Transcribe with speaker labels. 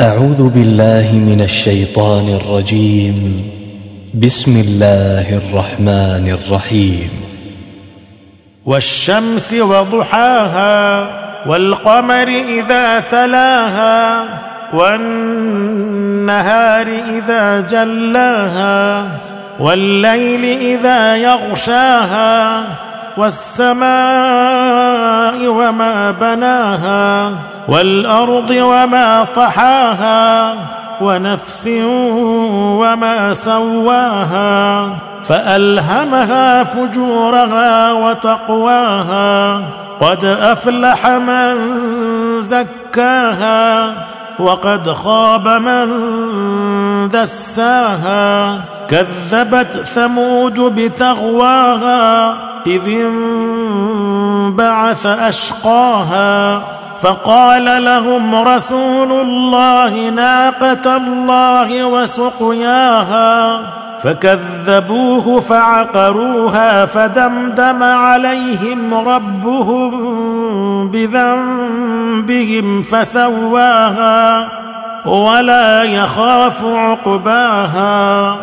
Speaker 1: أعوذ بالله من الشيطان الرجيم. بسم الله الرحمن الرحيم.
Speaker 2: والشمس وضحاها والقمر إذا تلاها والنهار إذا جلاها والليل إذا يغشاها والسماء وما بناها والأرض وما طحاها ونفس وما سواها فألهمها فجورها وتقواها قد أفلح من زكاها وقد خاب من دساها كذبت ثمود بتغواها إذ انبعث أشقاها فقال لهم رسول الله ناقة الله وسقياها فكذبوه فعقروها فدمدم عليهم ربهم بذنبهم فسواها ولا يخاف عقباها